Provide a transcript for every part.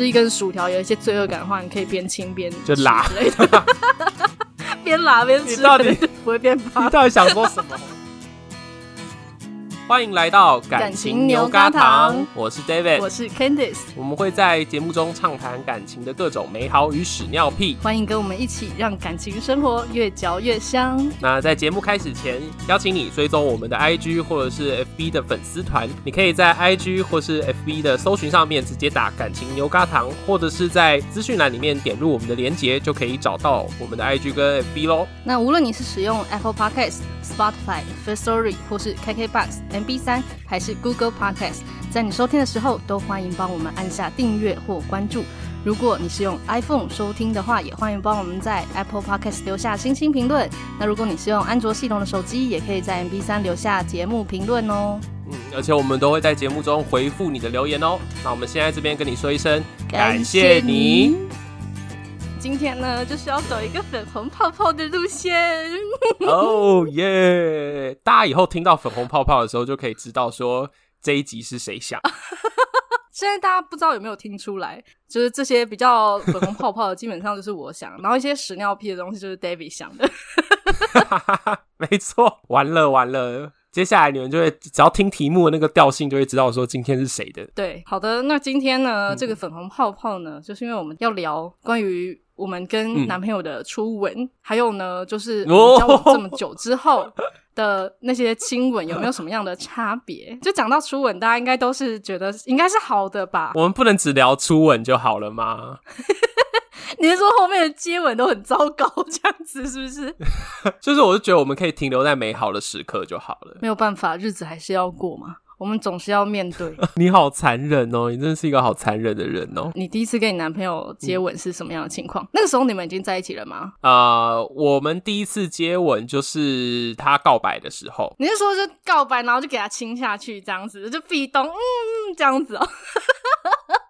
吃一根薯条有一些罪恶感的话，你可以边亲边就拉之类的，边拉边吃，你到底不会变胖？你到底想说什么？欢迎来到感情牛轧糖，我是 David，我是 Candice，我们会在节目中畅谈感情的各种美好与屎尿屁，欢迎跟我们一起让感情生活越嚼越香。那在节目开始前，邀请你追踪我们的 IG 或者是 FB 的粉丝团，你可以在 IG 或是 FB 的搜寻上面直接打感情牛轧糖，或者是在资讯栏里面点入我们的链接，就可以找到我们的 IG 跟 FB 喽。那无论你是使用 Apple Podcast、Spotify、First Story 或是 KKBox。B 三还是 Google Podcast，在你收听的时候都欢迎帮我们按下订阅或关注。如果你是用 iPhone 收听的话，也欢迎帮我们在 Apple Podcast 留下星星评论。那如果你是用安卓系统的手机，也可以在 MB 三留下节目评论哦。嗯，而且我们都会在节目中回复你的留言哦。那我们现在这边跟你说一声，感谢你。今天呢，就是要走一个粉红泡泡的路线。哦耶！大家以后听到粉红泡泡的时候，就可以知道说这一集是谁想。现在大家不知道有没有听出来，就是这些比较粉红泡泡的，基本上就是我想，然后一些屎尿屁的东西就是 David 想的。没错，完了完了，接下来你们就会只要听题目的那个调性，就会知道说今天是谁的。对，好的，那今天呢，这个粉红泡泡呢，就是因为我们要聊关于。我们跟男朋友的初吻，嗯、还有呢，就是交往这么久之后的那些亲吻，有没有什么样的差别？就讲到初吻，大家应该都是觉得应该是好的吧？我们不能只聊初吻就好了吗？你是说后面的接吻都很糟糕，这样子是不是？就是，我就觉得我们可以停留在美好的时刻就好了。没有办法，日子还是要过嘛。我们总是要面对。你好残忍哦！你真的是一个好残忍的人哦。你第一次跟你男朋友接吻是什么样的情况？嗯、那个时候你们已经在一起了吗？啊、呃，我们第一次接吻就是他告白的时候。你是说就告白，然后就给他亲下去这样子，就壁咚，嗯，这样子哦？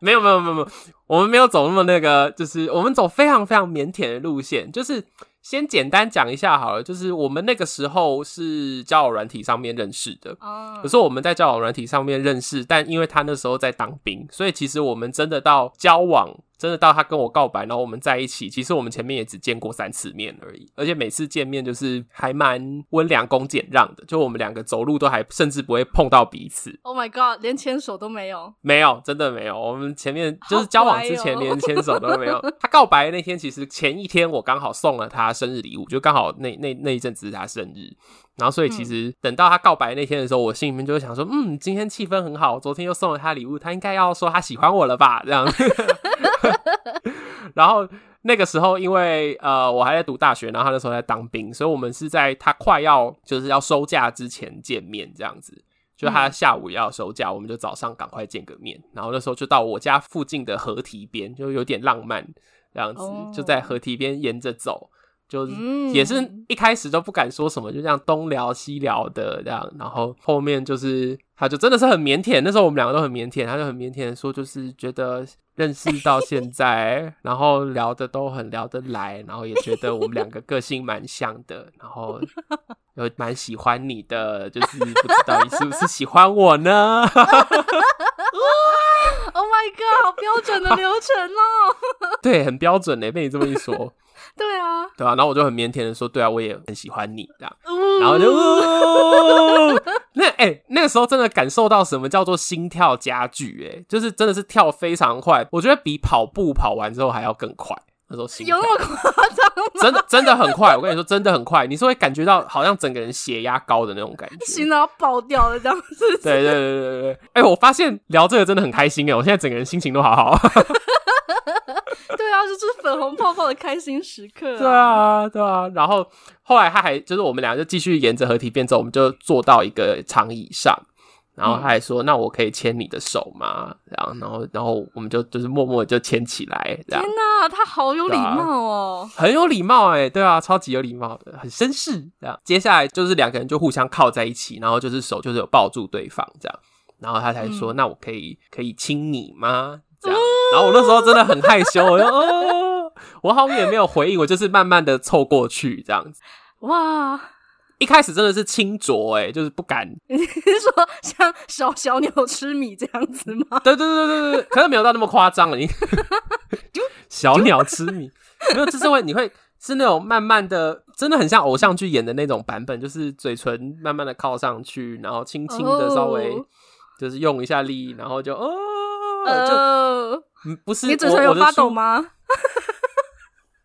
没有没有没有没有，我们没有走那么那个，就是我们走非常非常腼腆的路线，就是。先简单讲一下好了，就是我们那个时候是交友软体上面认识的，可是我们在交友软体上面认识，但因为他那时候在当兵，所以其实我们真的到交往。真的到他跟我告白，然后我们在一起，其实我们前面也只见过三次面而已，而且每次见面就是还蛮温良恭俭让的，就我们两个走路都还甚至不会碰到彼此。Oh my god，连牵手都没有？没有，真的没有。我们前面就是交 往之前连牵手都没有。他告白的那天，其实前一天我刚好送了他生日礼物，就刚好那那那一阵子是他生日。然后，所以其实等到他告白那天的时候，我心里面就会想说，嗯，今天气氛很好，昨天又送了他礼物，他应该要说他喜欢我了吧？这样。然后那个时候，因为呃，我还在读大学，然后他那时候在当兵，所以我们是在他快要就是要收假之前见面，这样子。就他下午要收假，我们就早上赶快见个面。然后那时候就到我家附近的河堤边，就有点浪漫，这样子，就在河堤边沿着走。就也是一开始都不敢说什么，就这样东聊西聊的这样，然后后面就是他就真的是很腼腆，那时候我们两个都很腼腆，他就很腼腆的说，就是觉得认识到现在，然后聊的都很聊得来，然后也觉得我们两个个性蛮像的，然后又蛮喜欢你的，就是不知道你是不是喜欢我呢？Oh my god，好标准的流程哦，对，很标准嘞，被你这么一说。对啊，对啊，然后我就很腼腆的说，对啊，我也很喜欢你这样，嗯、然后就，哦、那哎、欸，那个时候真的感受到什么叫做心跳加剧，哎，就是真的是跳非常快，我觉得比跑步跑完之后还要更快。那时候心有那么夸张吗？真的真的很快，我跟你说，真的很快，你是会感觉到好像整个人血压高的那种感觉，心都要爆掉了这样子。对对对对对，哎、欸，我发现聊这个真的很开心哎，我现在整个人心情都好好。对啊，就是粉红泡泡的开心时刻啊。对啊，对啊。然后后来他还就是我们俩就继续沿着河堤边走，我们就坐到一个长椅上，然后他还说：“嗯、那我可以牵你的手吗？”然后，然后，然后我们就就是默默就牵起来。天哪，他好有礼貌哦，很有礼貌哎，对啊，超级有礼貌的，很绅士。这样，接下来就是两个人就互相靠在一起，然后就是手就是有抱住对方这样，然后他才说：“嗯、那我可以可以亲你吗？”这样，然后我那时候真的很害羞，我就哦，我好像也没有回应，我就是慢慢的凑过去这样子。哇，一开始真的是清浊，哎，就是不敢。你是说像小小鸟吃米这样子吗？对对对对对对，可能没有到那么夸张了。你 小鸟吃米，没有，就是会你会是那种慢慢的，真的很像偶像剧演的那种版本，就是嘴唇慢慢的靠上去，然后轻轻的稍微就是用一下力，然后就哦，就不是你嘴唇有发抖吗？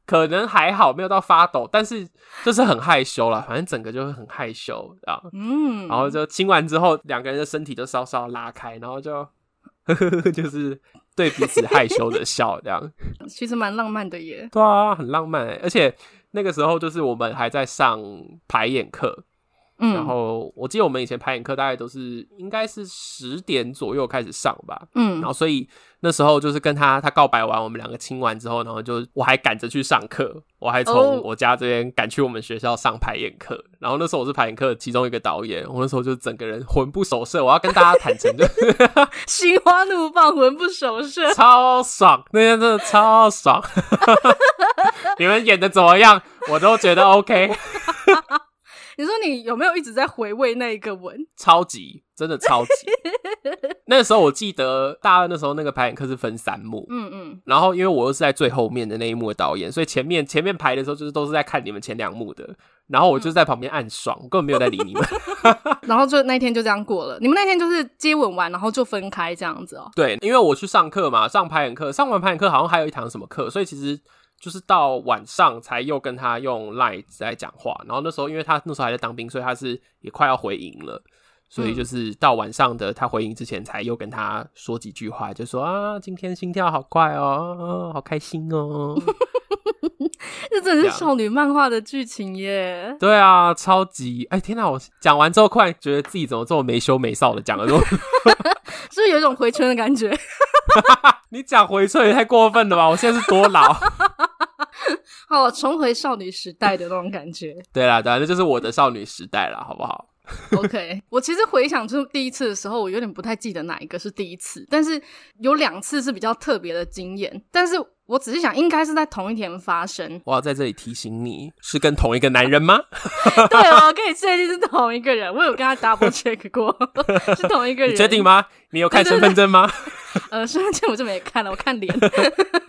可能还好，没有到发抖，但是就是很害羞啦，反正整个就会很害羞啊。嗯，然后就亲完之后，两个人的身体就稍稍拉开，然后就呵呵呵，就是对彼此害羞的笑，这样。其实蛮浪漫的耶。对啊，很浪漫欸，而且那个时候就是我们还在上排演课。嗯，然后我记得我们以前排演课大概都是应该是十点左右开始上吧，嗯，然后所以那时候就是跟他他告白完，我们两个亲完之后，然后就我还赶着去上课，我还从我家这边赶去我们学校上排演课，然后那时候我是排演课其中一个导演，我那时候就整个人魂不守舍，我要跟大家坦诚，就是 心花怒放，魂不守舍，超爽，那天真的超爽，你们演的怎么样？我都觉得 OK。你说你有没有一直在回味那一个吻？超级，真的超级。那个时候我记得大二那时候那个排演课是分三幕，嗯嗯，然后因为我又是在最后面的那一幕的导演，所以前面前面排的时候就是都是在看你们前两幕的，然后我就在旁边暗爽，我根本没有在理你们。然后就那天就这样过了。你们那天就是接吻完，然后就分开这样子哦？对，因为我去上课嘛，上排演课，上完排演课好像还有一堂什么课，所以其实。就是到晚上才又跟他用 Line 在讲话，然后那时候因为他那时候还在当兵，所以他是也快要回营了，所以就是到晚上的他回营之前才又跟他说几句话，就说啊，今天心跳好快哦，好开心哦，这真的是少女漫画的剧情耶！对啊，超级哎天哪！我讲完之后，突然觉得自己怎么这么没羞没臊的讲了这么，是不是有一种回春的感觉？你讲回春也太过分了吧！我现在是多老？好，重回少女时代的那种感觉。对啦，对啦，这就是我的少女时代了，好不好？OK，我其实回想出第一次的时候，我有点不太记得哪一个是第一次，但是有两次是比较特别的经验。但是我只是想，应该是在同一天发生。我要在这里提醒你，是跟同一个男人吗？对哦，我可以确定是同一个人。我有跟他 double check 过，是同一个人。你确定吗？你有看身份证吗？呃，身份证我就没看了，我看脸，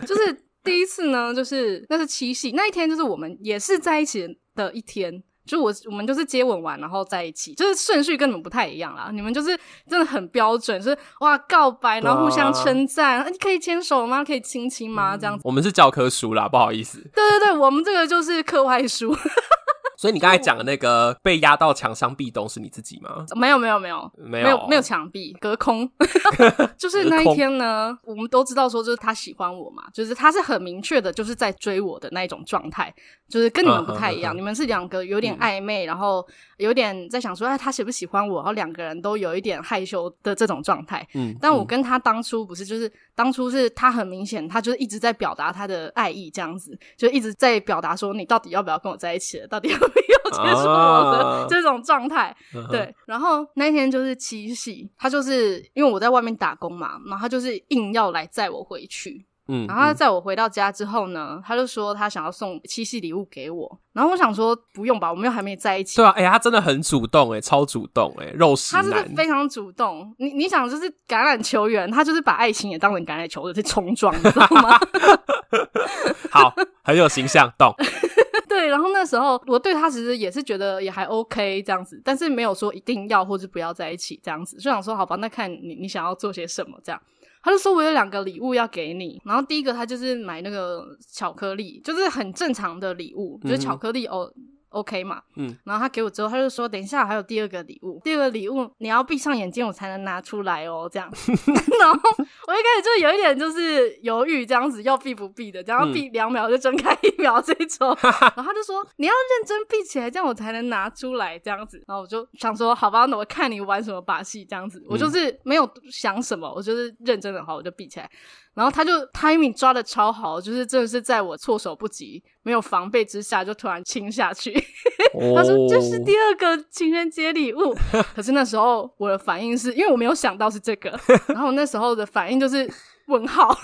就是。第一次呢，就是那是七夕那一天，就是我们也是在一起的一天，就我我们就是接吻完然后在一起，就是顺序跟你们不太一样啦。你们就是真的很标准，就是哇告白，然后互相称赞，啊啊，你可以牵手吗？可以亲亲吗？这样子。我们是教科书啦，不好意思。对对对，我们这个就是课外书。所以你刚才讲的那个被压到墙上壁咚是你自己吗？没有没有没有没有没有墙壁隔空，就是那一天呢，我们都知道说就是他喜欢我嘛，就是他是很明确的，就是在追我的那一种状态，就是跟你们不太一样，你们是两个有点暧昧，然后有点在想说哎他喜不喜欢我，然后两个人都有一点害羞的这种状态。嗯，但我跟他当初不是，就是当初是他很明显，他就是一直在表达他的爱意，这样子就一直在表达说你到底要不要跟我在一起了，到底要。没有结束我的这种状态，啊、对。然后那天就是七夕，他就是因为我在外面打工嘛，然后他就是硬要来载我回去。嗯，然后他载我回到家之后呢，他就说他想要送七夕礼物给我。然后我想说不用吧，我们又还没在一起。对啊，哎、欸，他真的很主动，哎，超主动，哎，肉食他真的非常主动。你你想，就是橄榄球员，他就是把爱情也当成橄榄球的去冲撞，你知道吗？好，很有形象，懂。对，然后那时候我对他其实也是觉得也还 OK 这样子，但是没有说一定要或者不要在一起这样子，就想说好吧，那看你你想要做些什么这样。他就说我有两个礼物要给你，然后第一个他就是买那个巧克力，就是很正常的礼物，就是巧克力哦。OK 嘛，嗯，然后他给我之后，他就说等一下还有第二个礼物，第二个礼物你要闭上眼睛我才能拿出来哦，这样。然后我一开始就有一点就是犹豫，这样子要闭不闭的，然后闭两秒就睁开一秒这种。然后他就说你要认真闭起来，这样我才能拿出来，这样子。然后我就想说好吧，那我看你玩什么把戏，这样子。我就是没有想什么，我就是认真的，话，我就闭起来。然后他就 timing 抓的超好，就是真的是在我措手不及、没有防备之下，就突然亲下去。他说这是第二个情人节礼物，可是那时候我的反应是因为我没有想到是这个，然后我那时候的反应就是问号，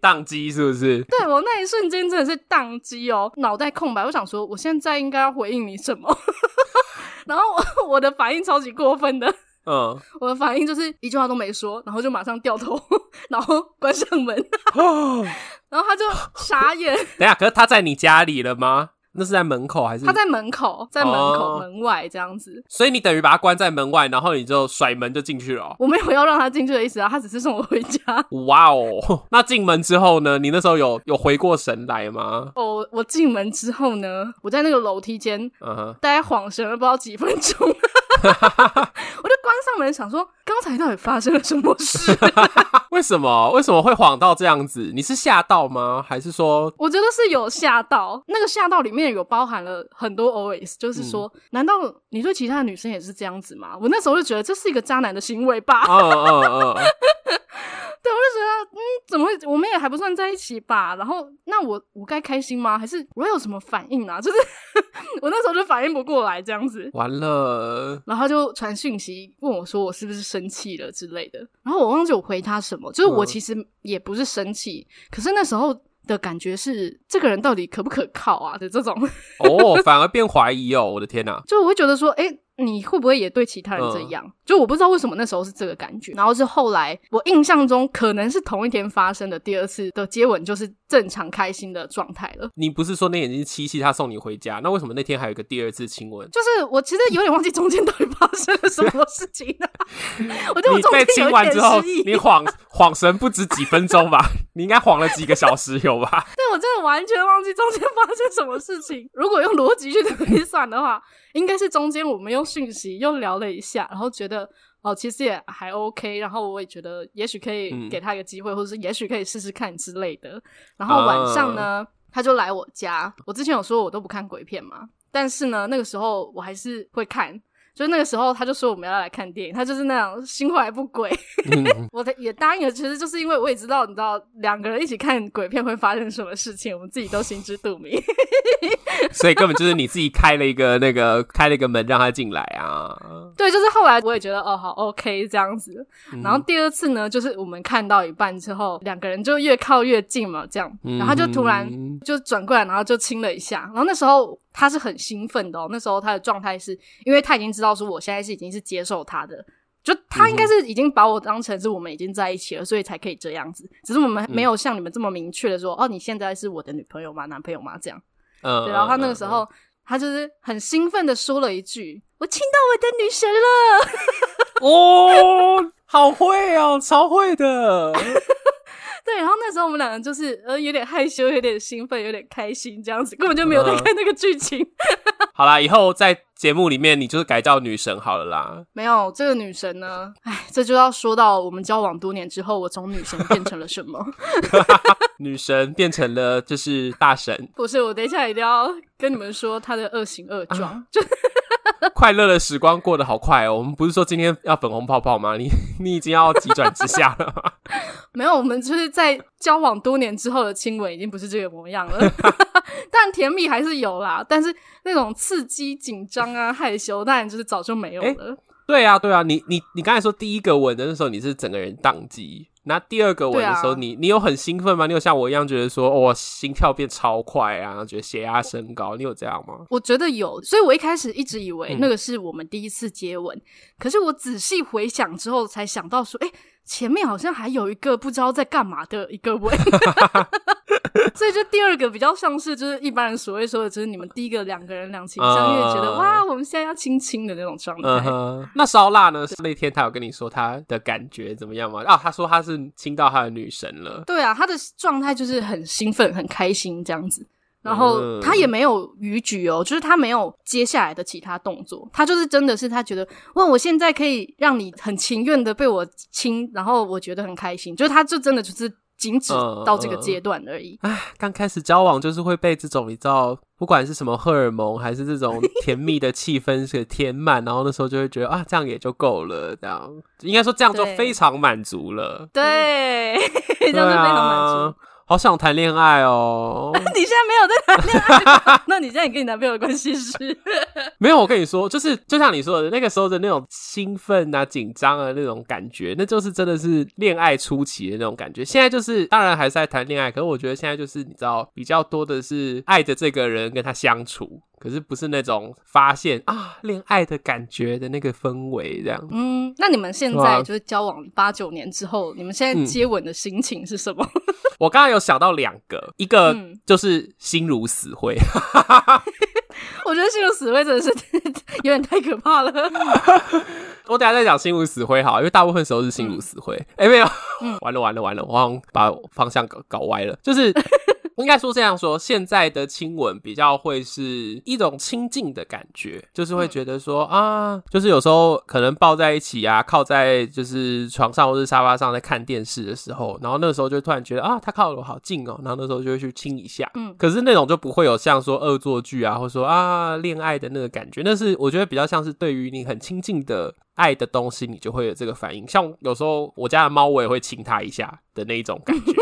宕机是不是？对，我那一瞬间真的是宕机哦，脑袋空白。我想说，我现在应该要回应你什么？然后我，我的反应超级过分的。嗯，我的反应就是一句话都没说，然后就马上掉头，然后关上门，然后他就傻眼。等下，可是他在你家里了吗？那是在门口还是？他在门口，在门口、哦、门外这样子。所以你等于把他关在门外，然后你就甩门就进去了。我没有要让他进去的意思啊，他只是送我回家。哇哦，那进门之后呢？你那时候有有回过神来吗？哦，我进门之后呢，我在那个楼梯间，嗯哼，大概晃神了不知道几分钟。我就关上门，想说刚才到底发生了什么事？为什么？为什么会晃到这样子？你是吓到吗？还是说？我觉得是有吓到。那个吓到里面有包含了很多 OS，就是说，嗯、难道你对其他的女生也是这样子吗？我那时候就觉得这是一个渣男的行为吧。嗯嗯嗯。对，我就觉得，嗯，怎么会？我们也还不算在一起吧？然后，那我我该开心吗？还是我有什么反应啊？就是 我那时候就反应不过来，这样子。完了。然后他就传讯息问我说：“我是不是生气了之类的？”然后我忘记我回他什么，就是我其实也不是生气，嗯、可是那时候的感觉是这个人到底可不可靠啊的这种。哦，反而变怀疑哦！我的天哪，就我会觉得说，哎、欸。你会不会也对其他人这样？嗯、就我不知道为什么那时候是这个感觉，然后是后来我印象中可能是同一天发生的第二次的接吻，就是正常开心的状态了。你不是说那已经是七夕他送你回家，那为什么那天还有一个第二次亲吻？就是我其实有点忘记中间到底发生了什么事情了。我觉得我中间有点失忆。你被亲完之后，你晃晃神不止几分钟吧？你应该晃了几个小时有吧？对，我真的完全忘记中间发生什么事情。如果用逻辑去推算的话。应该是中间我们用讯息又聊了一下，然后觉得哦，其实也还 OK，然后我也觉得也许可以给他一个机会，嗯、或者是也许可以试试看之类的。然后晚上呢，呃、他就来我家。我之前有说我都不看鬼片嘛，但是呢，那个时候我还是会看。就那个时候，他就说我们要来看电影，他就是那样心怀不轨。嗯、我也答应了，其实就是因为我也知道，你知道两个人一起看鬼片会发生什么事情，我们自己都心知肚明。所以根本就是你自己开了一个那个开了一个门让他进来啊。对，就是后来我也觉得哦好 OK 这样子。然后第二次呢，就是我们看到一半之后，两个人就越靠越近嘛，这样，然后他就突然就转过来，然后就亲了一下。然后那时候。他是很兴奋的哦，那时候他的状态是因为他已经知道说我现在是已经是接受他的，就他应该是已经把我当成是我们已经在一起了，所以才可以这样子。只是我们没有像你们这么明确的说，嗯、哦，你现在是我的女朋友吗？男朋友吗？这样。嗯。对，然后他那个时候，嗯、他就是很兴奋的说了一句：“我亲到我的女神了。”哦，好会哦，超会的。对，然后那时候我们两个就是呃有点害羞，有点兴奋，有点开心，这样子根本就没有在看那个剧情。嗯、好啦，以后在节目里面你就是改叫女神好了啦。没有这个女神呢，哎，这就要说到我们交往多年之后，我从女神变成了什么？女神变成了就是大神。不是，我等一下一定要跟你们说她的恶行恶状。啊、就 快乐的时光过得好快哦。我们不是说今天要粉红泡泡吗？你你已经要急转直下了吗？没有，我们就是在交往多年之后的亲吻已经不是这个模样了，但甜蜜还是有啦。但是那种刺激、紧张啊、害羞，当然就是早就没有了。欸、对啊，对啊，你你你刚才说第一个吻的那时候，你是整个人宕机。那第二个吻的时候，啊、你你有很兴奋吗？你有像我一样觉得说，哦，心跳变超快啊，觉得血压升高，你有这样吗？我觉得有，所以我一开始一直以为那个是我们第一次接吻，嗯、可是我仔细回想之后，才想到说，哎、欸。前面好像还有一个不知道在干嘛的一个吻，所以就第二个比较像是就是一般人所谓说的，就是你们第一个两个人两情相悦，觉得、uh, 哇，我们现在要亲亲的那种状态。Uh huh. 那烧腊呢？那天他有跟你说他的感觉怎么样吗？啊，他说他是亲到他的女神了。对啊，他的状态就是很兴奋、很开心这样子。然后他也没有逾矩哦，就是他没有接下来的其他动作，他就是真的是他觉得哇，我现在可以让你很情愿的被我亲，然后我觉得很开心，就是他就真的就是仅止到这个阶段而已。哎、嗯，刚、嗯、开始交往就是会被这种你知道，不管是什么荷尔蒙还是这种 甜蜜的气氛给填满，然后那时候就会觉得啊，这样也就够了，这样。应该说这样就非常满足了。对，嗯、对 这样就非常满足。好想谈恋爱哦！你现在没有在谈恋爱，那你现在跟你男朋友的关系是？没有，我跟你说，就是就像你说的那个时候的那种兴奋啊、紧张啊那种感觉，那就是真的是恋爱初期的那种感觉。现在就是当然还是在谈恋爱，可是我觉得现在就是你知道比较多的是爱着这个人跟他相处。可是不是那种发现啊恋爱的感觉的那个氛围这样。嗯，那你们现在就是交往八九年之后，你们现在接吻的心情是什么？嗯、我刚刚有想到两个，一个就是心如死灰。我觉得心如死灰真的是 有点太可怕了。我等下再讲心如死灰好，因为大部分时候是心如死灰。哎、嗯欸，没有，嗯、完了完了完了，我好像把方向搞搞歪了，就是。应该说这样说，现在的亲吻比较会是一种亲近的感觉，就是会觉得说、嗯、啊，就是有时候可能抱在一起啊，靠在就是床上或是沙发上在看电视的时候，然后那个时候就突然觉得啊，他靠得我好近哦，然后那时候就会去亲一下。嗯，可是那种就不会有像说恶作剧啊，或者说啊恋爱的那个感觉，那是我觉得比较像是对于你很亲近的。爱的东西，你就会有这个反应。像有时候我家的猫，我也会亲它一下的那一种感觉。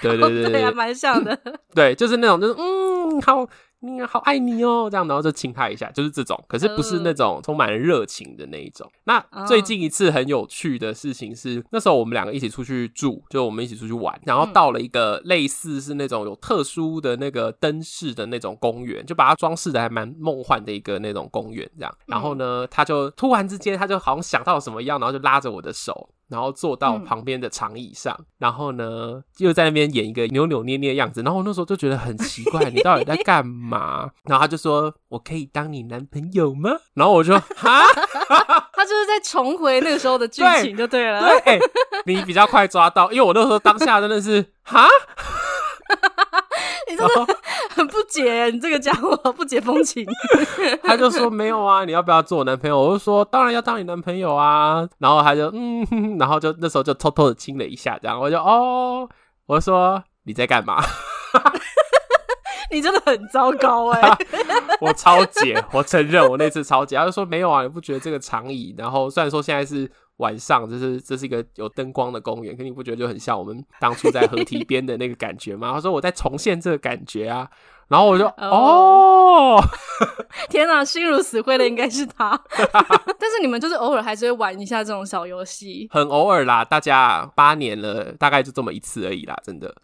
对对对对，对，还蛮像的。对，就是那种，就是嗯，好。你好爱你哦，这样，然后就亲他一下，就是这种，可是不是那种充满了热情的那一种。那最近一次很有趣的事情是，那时候我们两个一起出去住，就我们一起出去玩，然后到了一个类似是那种有特殊的那个灯饰的那种公园，就把它装饰的还蛮梦幻的一个那种公园这样。然后呢，他就突然之间，他就好像想到了什么一样，然后就拉着我的手。然后坐到旁边的长椅上，嗯、然后呢，又在那边演一个扭扭捏捏的样子。然后我那时候就觉得很奇怪，你到底在干嘛？然后他就说：“我可以当你男朋友吗？”然后我就哈，他就是在重回那个时候的剧情就对了。对，欸、你比较快抓到，因为我那时候当下真的是哈。你真的很不解，你这个家伙不解风情。他就说没有啊，你要不要做我男朋友？我就说当然要当你男朋友啊。然后他就嗯，然后就那时候就偷偷的亲了一下，这样我就哦，我就说你在干嘛？你真的很糟糕哎、欸！我超解，我承认我那次超解。他就说没有啊，你不觉得这个长椅？然后虽然说现在是。晚上，这是这是一个有灯光的公园，可你不觉得就很像我们当初在河堤边的那个感觉吗？他说我在重现这个感觉啊，然后我就哦，哦 天哪，心如死灰的应该是他。但是你们就是偶尔还是会玩一下这种小游戏，很偶尔啦。大家八年了，大概就这么一次而已啦，真的。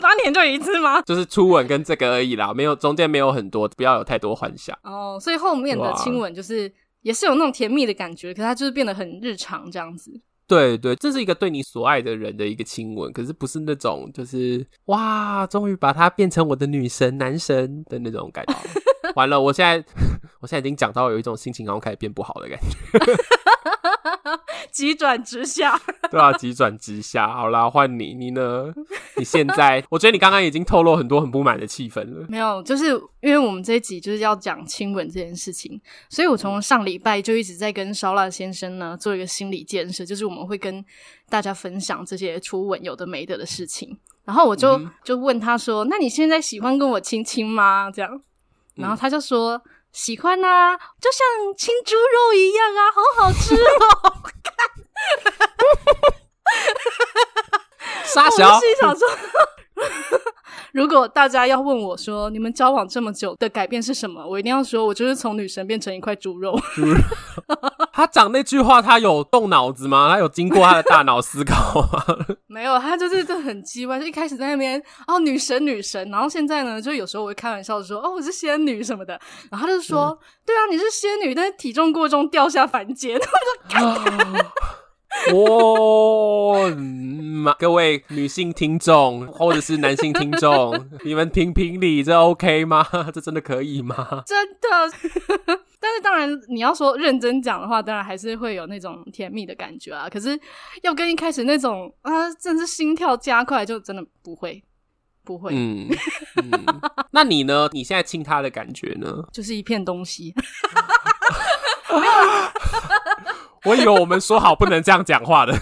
八年就一次吗？就是初吻跟这个而已啦，没有中间没有很多，不要有太多幻想。哦，所以后面的亲吻就是。也是有那种甜蜜的感觉，可是它就是变得很日常这样子。对对，这是一个对你所爱的人的一个亲吻，可是不是那种就是哇，终于把她变成我的女神男神的那种感觉。完了，我现在 我现在已经讲到有一种心情然后开始变不好的感觉。急转直下，对啊，急转直下。好啦，换你，你呢？你现在，我觉得你刚刚已经透露很多很不满的气氛了。没有，就是因为我们这一集就是要讲亲吻这件事情，所以我从上礼拜就一直在跟烧腊先生呢做一个心理建设，就是我们会跟大家分享这些初吻有的没的的事情。然后我就、嗯、就问他说：“那你现在喜欢跟我亲亲吗？”这样，然后他就说。嗯喜欢啊，就像青猪肉一样啊，好好吃哦！看，傻小，我是想说，如果大家要问我说，你们交往这么久的改变是什么？我一定要说，我就是从女神变成一块猪肉。他讲那句话，他有动脑子吗？他有经过他的大脑思考吗？没有，他就是就很机歪，就一开始在那边哦，女神女神，然后现在呢，就有时候我会开玩笑说哦，我是仙女什么的，然后他就说、嗯、对啊，你是仙女，但是体重过重掉下凡间。我就说哇、嗯，各位女性听众或者是男性听众，你们评评理，这 OK 吗？这真的可以吗？真的。但是当然，你要说认真讲的话，当然还是会有那种甜蜜的感觉啊。可是要跟一开始那种啊，真是心跳加快，就真的不会，不会。嗯，嗯 那你呢？你现在亲他的感觉呢？就是一片东西。我以为我们说好不能这样讲话的，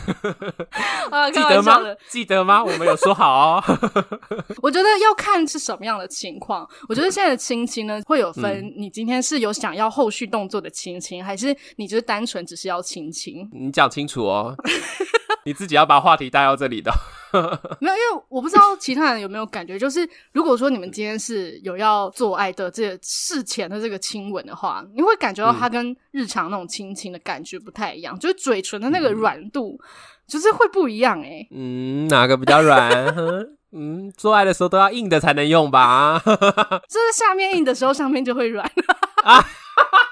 啊，记得吗？记得吗？我们有说好哦。我觉得要看是什么样的情况。我觉得现在的亲亲呢，会有分，你今天是有想要后续动作的亲亲，还是你就是单纯只是要亲亲？你讲清楚哦。你自己要把话题带到这里的。没有，因为我不知道其他人有没有感觉，就是如果说你们今天是有要做爱的这事前的这个亲吻的话，你会感觉到它跟日常那种亲亲的感觉不太一样，就是嘴唇的那个软度，就是会不一样哎、欸、嗯，哪个比较软？嗯，做爱的时候都要硬的才能用吧？就是下面硬的时候，上面就会软啊。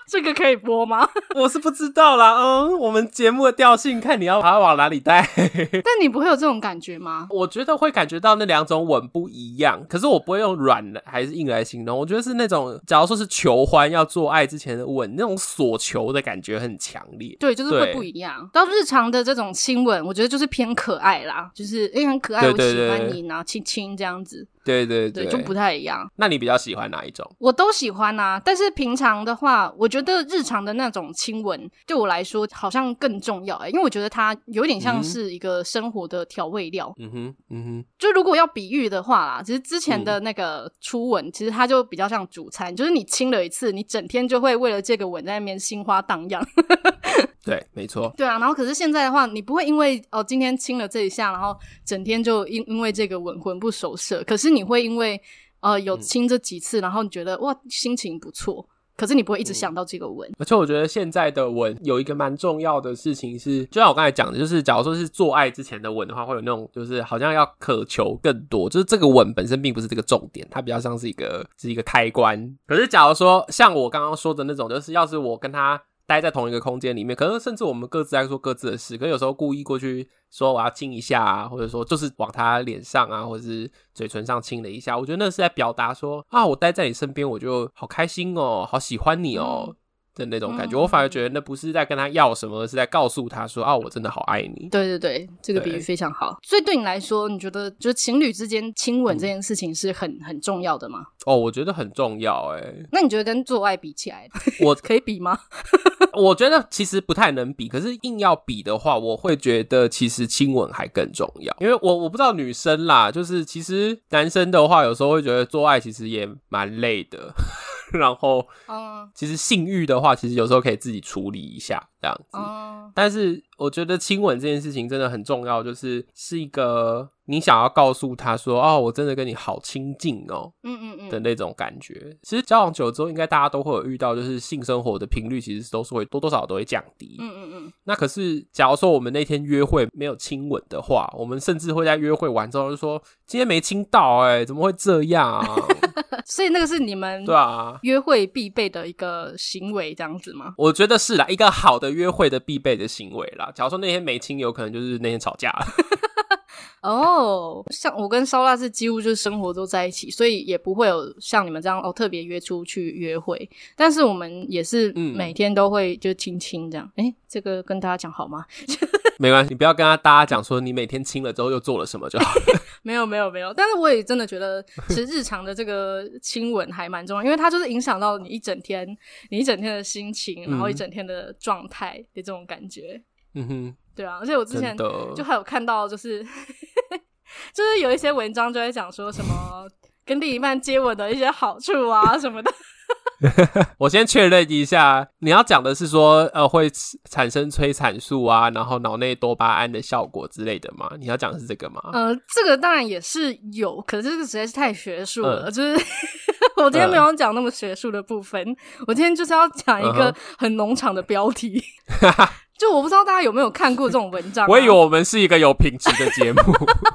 这个可以播吗？我是不知道啦。嗯，我们节目的调性，看你要把它往哪里带。但你不会有这种感觉吗？我觉得会感觉到那两种吻不一样，可是我不会用软的还是硬来形容。我觉得是那种，假如说是求欢要做爱之前的吻，那种索求的感觉很强烈。对，就是会不一样。到日常的这种亲吻，我觉得就是偏可爱啦，就是哎很可爱，我喜欢你，然后亲亲这样子。对对对，对，就不太一样。那你比较喜欢哪一种？我都喜欢啊，但是平常的话，我觉得日常的那种亲吻对我来说好像更重要哎，因为我觉得它有点像是一个生活的调味料。嗯哼，嗯哼。就如果要比喻的话啦，其实之前的那个初吻，嗯、其实它就比较像主餐，就是你亲了一次，你整天就会为了这个吻在那边心花荡漾。对，没错。对啊，然后可是现在的话，你不会因为哦今天亲了这一下，然后整天就因因为这个吻魂不守舍，可是。你会因为呃有亲这几次，然后你觉得哇心情不错，可是你不会一直想到这个吻。而且我觉得现在的吻有一个蛮重要的事情是，就像我刚才讲的，就是假如说是做爱之前的吻的话，会有那种就是好像要渴求更多，就是这个吻本身并不是这个重点，它比较像是一个是一个开关。可是假如说像我刚刚说的那种，就是要是我跟他待在同一个空间里面，可能甚至我们各自在做各自的事，可有时候故意过去。说我要亲一下啊，或者说就是往他脸上啊，或者是嘴唇上亲了一下，我觉得那是在表达说啊，我待在你身边，我就好开心哦，好喜欢你哦。嗯的那种感觉，嗯、我反而觉得那不是在跟他要什么，而是在告诉他说：“啊，我真的好爱你。”对对对，这个比喻非常好。所以对你来说，你觉得就是情侣之间亲吻这件事情是很、嗯、很重要的吗？哦，我觉得很重要。哎，那你觉得跟做爱比起来，我可以比吗？我觉得其实不太能比。可是硬要比的话，我会觉得其实亲吻还更重要。因为我我不知道女生啦，就是其实男生的话，有时候会觉得做爱其实也蛮累的。然后，嗯，其实性欲的话，其实有时候可以自己处理一下这样子。嗯，但是我觉得亲吻这件事情真的很重要，就是是一个你想要告诉他说，哦，我真的跟你好亲近哦，嗯嗯嗯的那种感觉。其实交往久了之后，应该大家都会有遇到，就是性生活的频率其实都是会多多少少都会降低。嗯嗯嗯。那可是，假如说我们那天约会没有亲吻的话，我们甚至会在约会完之后就说，今天没亲到，哎，怎么会这样啊？所以那个是你们对啊约会必备的一个行为，这样子吗？我觉得是啦，一个好的约会的必备的行为啦。假如说那天没亲，有可能就是那天吵架了。哦，oh, 像我跟烧腊是几乎就是生活都在一起，所以也不会有像你们这样哦特别约出去约会。但是我们也是每天都会就亲亲这样。哎、这个跟大家讲好吗？没关系，你不要跟他大家讲说你每天亲了之后又做了什么就好了。没有没有没有，但是我也真的觉得，其实日常的这个亲吻还蛮重要，因为它就是影响到你一整天，你一整天的心情，然后一整天的状态的这种感觉。嗯哼。对啊，而且我之前就还有看到，就是的 就是有一些文章就在讲说什么跟另一半接吻的一些好处啊 什么的。我先确认一下，你要讲的是说呃会产生催产素啊，然后脑内多巴胺的效果之类的吗？你要讲的是这个吗？呃，这个当然也是有，可是这个实在是太学术了，嗯、就是我今天没有讲那么学术的部分，嗯、我今天就是要讲一个很农场的标题。就我不知道大家有没有看过这种文章，啊，我以为我们是一个有品质的节目。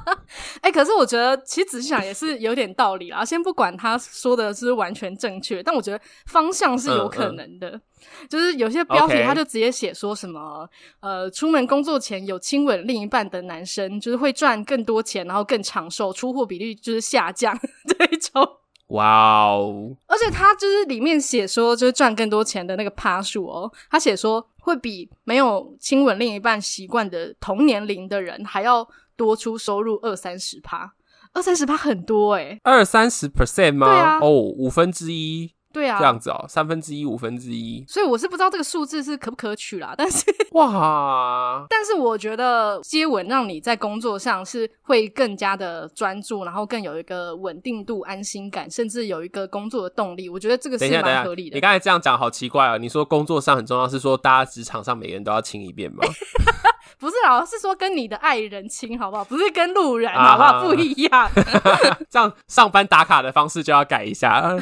哎、欸，可是我觉得其实仔细想也是有点道理啦。先不管他说的是完全正确，但我觉得方向是有可能的。嗯嗯，就是有些标题他就直接写说什么呃，出门工作前有亲吻另一半的男生，就是会赚更多钱，然后更长寿，出货比率就是下降 这一种。哇哦！而且他就是里面写说，就是赚更多钱的那个趴数哦，他写说会比没有亲吻另一半习惯的同年龄的人还要多出收入二三十趴，二三十趴很多诶，二三十 percent 吗？对啊，哦，五分之一。对啊，这样子哦，三分之一、五分之一，所以我是不知道这个数字是可不可取啦。但是哇，但是我觉得接吻让你在工作上是会更加的专注，然后更有一个稳定度、安心感，甚至有一个工作的动力。我觉得这个是蛮合理的。你刚才这样讲好奇怪哦，你说工作上很重要，是说大家职场上每个人都要亲一遍吗？不是啊，是说跟你的爱人亲好不好？不是跟路人好不好？啊、不一样。这样上班打卡的方式就要改一下。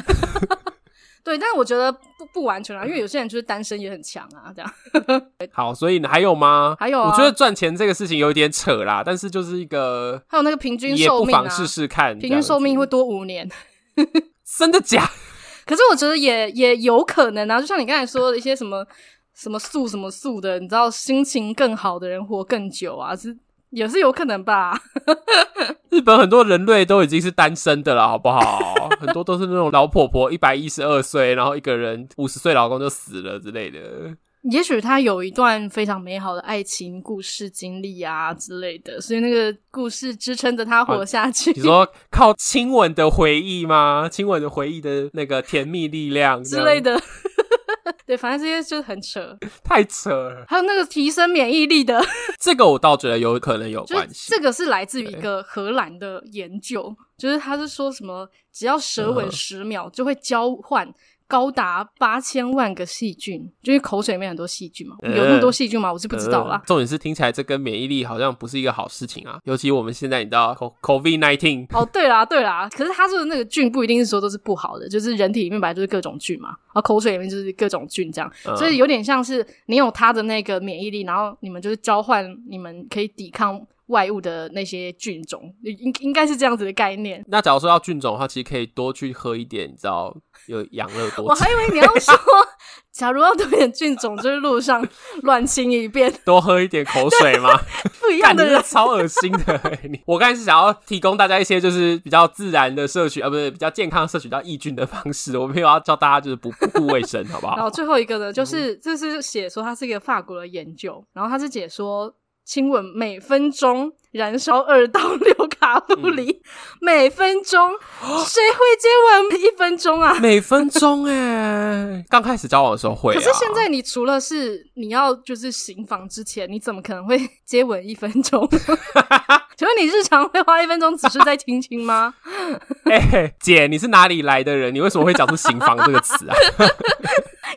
对，但是我觉得不不完全啊，因为有些人就是单身也很强啊，这样。好，所以还有吗？还有啊，我觉得赚钱这个事情有一点扯啦，但是就是一个，还有那个平均寿命啊，也不妨试试看，平均寿命会多五年，真的假？可是我觉得也也有可能啊，就像你刚才说的一些什么什么素什么素的，你知道心情更好的人活更久啊，是。也是有可能吧。日本很多人类都已经是单身的了，好不好？很多都是那种老婆婆一百一十二岁，然后一个人五十岁老公就死了之类的。也许她有一段非常美好的爱情故事经历啊之类的，所以那个故事支撑着她活下去。你说靠亲吻的回忆吗？亲吻的回忆的那个甜蜜力量之类的。对，反正这些就是很扯，太扯了。还有那个提升免疫力的，这个我倒觉得有可能有关系。这个是来自于一个荷兰的研究，就是他是说什么，只要舌吻十秒就会交换。高达八千万个细菌，就因为口水里面很多细菌嘛，有那么多细菌吗？我是不知道啦。呃、重点是听起来这跟免疫力好像不是一个好事情啊，尤其我们现在你知道，COVID nineteen。哦，对啦，对啦，可是他说的那个菌不一定是说都是不好的，就是人体里面本来就是各种菌嘛，然后口水里面就是各种菌这样，嗯、所以有点像是你有他的那个免疫力，然后你们就是交换，你们可以抵抗。外物的那些菌种，应应该是这样子的概念。那假如说要菌种的话，其实可以多去喝一点，你知道，有养乐多。我还以为你要说，假如要多点菌种，就是路上乱亲一遍，多喝一点口水吗？不一样的人，超恶心的。我刚才是想要提供大家一些就是比较自然的摄取，啊，不是比较健康摄取到益菌的方式。我没有要教大家就是不不顾卫生，好不好？然后最后一个呢，就是这是写说它是一个法国的研究，然后它是解说。亲吻每分钟燃烧二到六卡路里，嗯、每分钟 谁会接吻一分钟啊？每分钟哎，刚开始交往的时候会、啊，可是现在你除了是你要就是行房之前，你怎么可能会接吻一分钟？请问你日常会花一分钟只是在亲亲吗？哎、欸，姐，你是哪里来的人？你为什么会讲出行房这个词啊？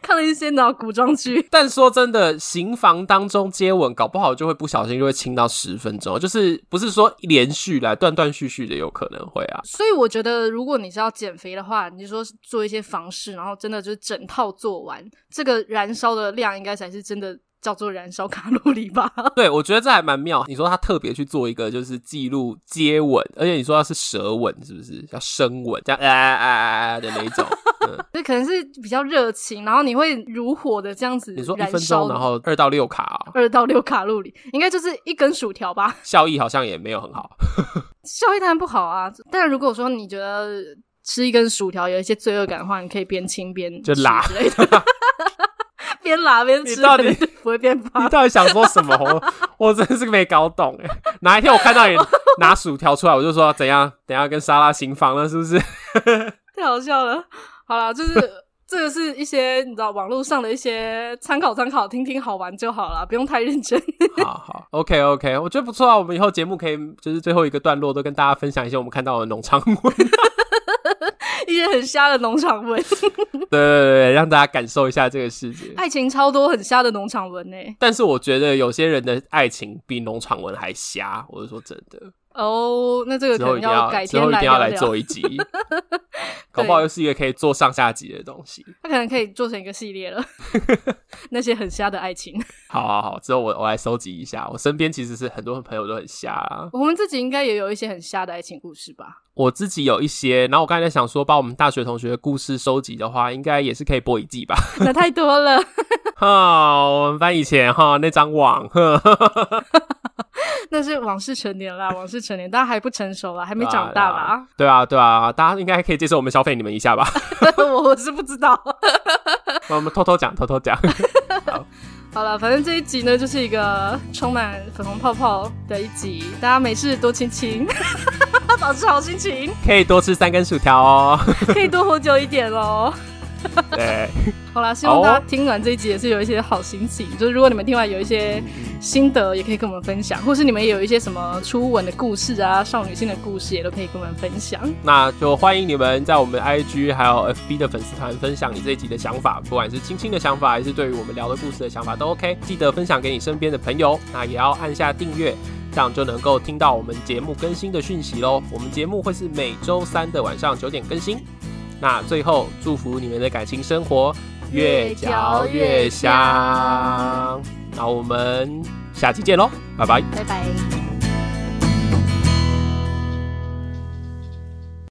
看了一些脑古装剧，但说真的，行房当中接吻，搞不好就会不小心就会亲到十分钟，就是不是说连续来断断续续的，有可能会啊。所以我觉得，如果你是要减肥的话，你说做一些房事，然后真的就是整套做完，这个燃烧的量应该才是真的。叫做燃烧卡路里吧。对，我觉得这还蛮妙。你说他特别去做一个，就是记录接吻，而且你说他是舌吻，是不是？叫深吻，这样啊啊啊啊的那一种。这、嗯、可能是比较热情，然后你会如火的这样子。你说一分钟，然后二到六卡、喔，二到六卡路里，应该就是一根薯条吧？效益好像也没有很好。效益当然不好啊。但如果说你觉得吃一根薯条有一些罪恶感的话，你可以边亲边就拉之类的。边拉边吃，你到底不会变胖？你到底想说什么？我我真是没搞懂哎！哪一天我看到你拿薯条出来，我就说怎样？等下跟沙拉行房了，是不是？太好笑了！好了，就是这个是一些你知道网络上的一些参考参考，听听好玩就好了，不用太认真。好好，OK OK，我觉得不错啊。我们以后节目可以就是最后一个段落都跟大家分享一些我们看到的农场文。一些很瞎的农场文，对对对，让大家感受一下这个世界。爱情超多很瞎的农场文呢，但是我觉得有些人的爱情比农场文还瞎，我是说真的。哦，oh, 那这个可能要改天之后一定要来做一集，搞不好又是一个可以做上下集的东西。它可能可以做成一个系列了，那些很瞎的爱情。好好好，之后我我来收集一下。我身边其实是很多朋友都很瞎啊。我们自己应该也有一些很瞎的爱情故事吧？我自己有一些，然后我刚才想说，把我们大学同学的故事收集的话，应该也是可以播一季吧？那太多了。哈，我们班以前哈那张网。那是往事成年啦，往事成年，大家还不成熟啦，还没长大啦。对啊，对啊，大家应该还可以接受我们消费你们一下吧？我 我是不知道，我们偷偷讲，偷偷讲。好，好了，反正这一集呢，就是一个充满粉红泡泡的一集，大家没事多亲亲，保持好心情，可以多吃三根薯条哦，可以多活久一点哦。对，好啦，希望大家听完这一集也是有一些好心情。哦、就是如果你们听完有一些心得，也可以跟我们分享，或是你们也有一些什么初吻的故事啊、少女心的故事，也都可以跟我们分享。那就欢迎你们在我们 IG 还有 FB 的粉丝团分享你这一集的想法，不管是青青的想法，还是对于我们聊的故事的想法，都 OK。记得分享给你身边的朋友，那也要按下订阅，这样就能够听到我们节目更新的讯息喽。我们节目会是每周三的晚上九点更新。那最后祝福你们的感情生活越嚼越香。那我们下期见喽，拜拜，拜拜。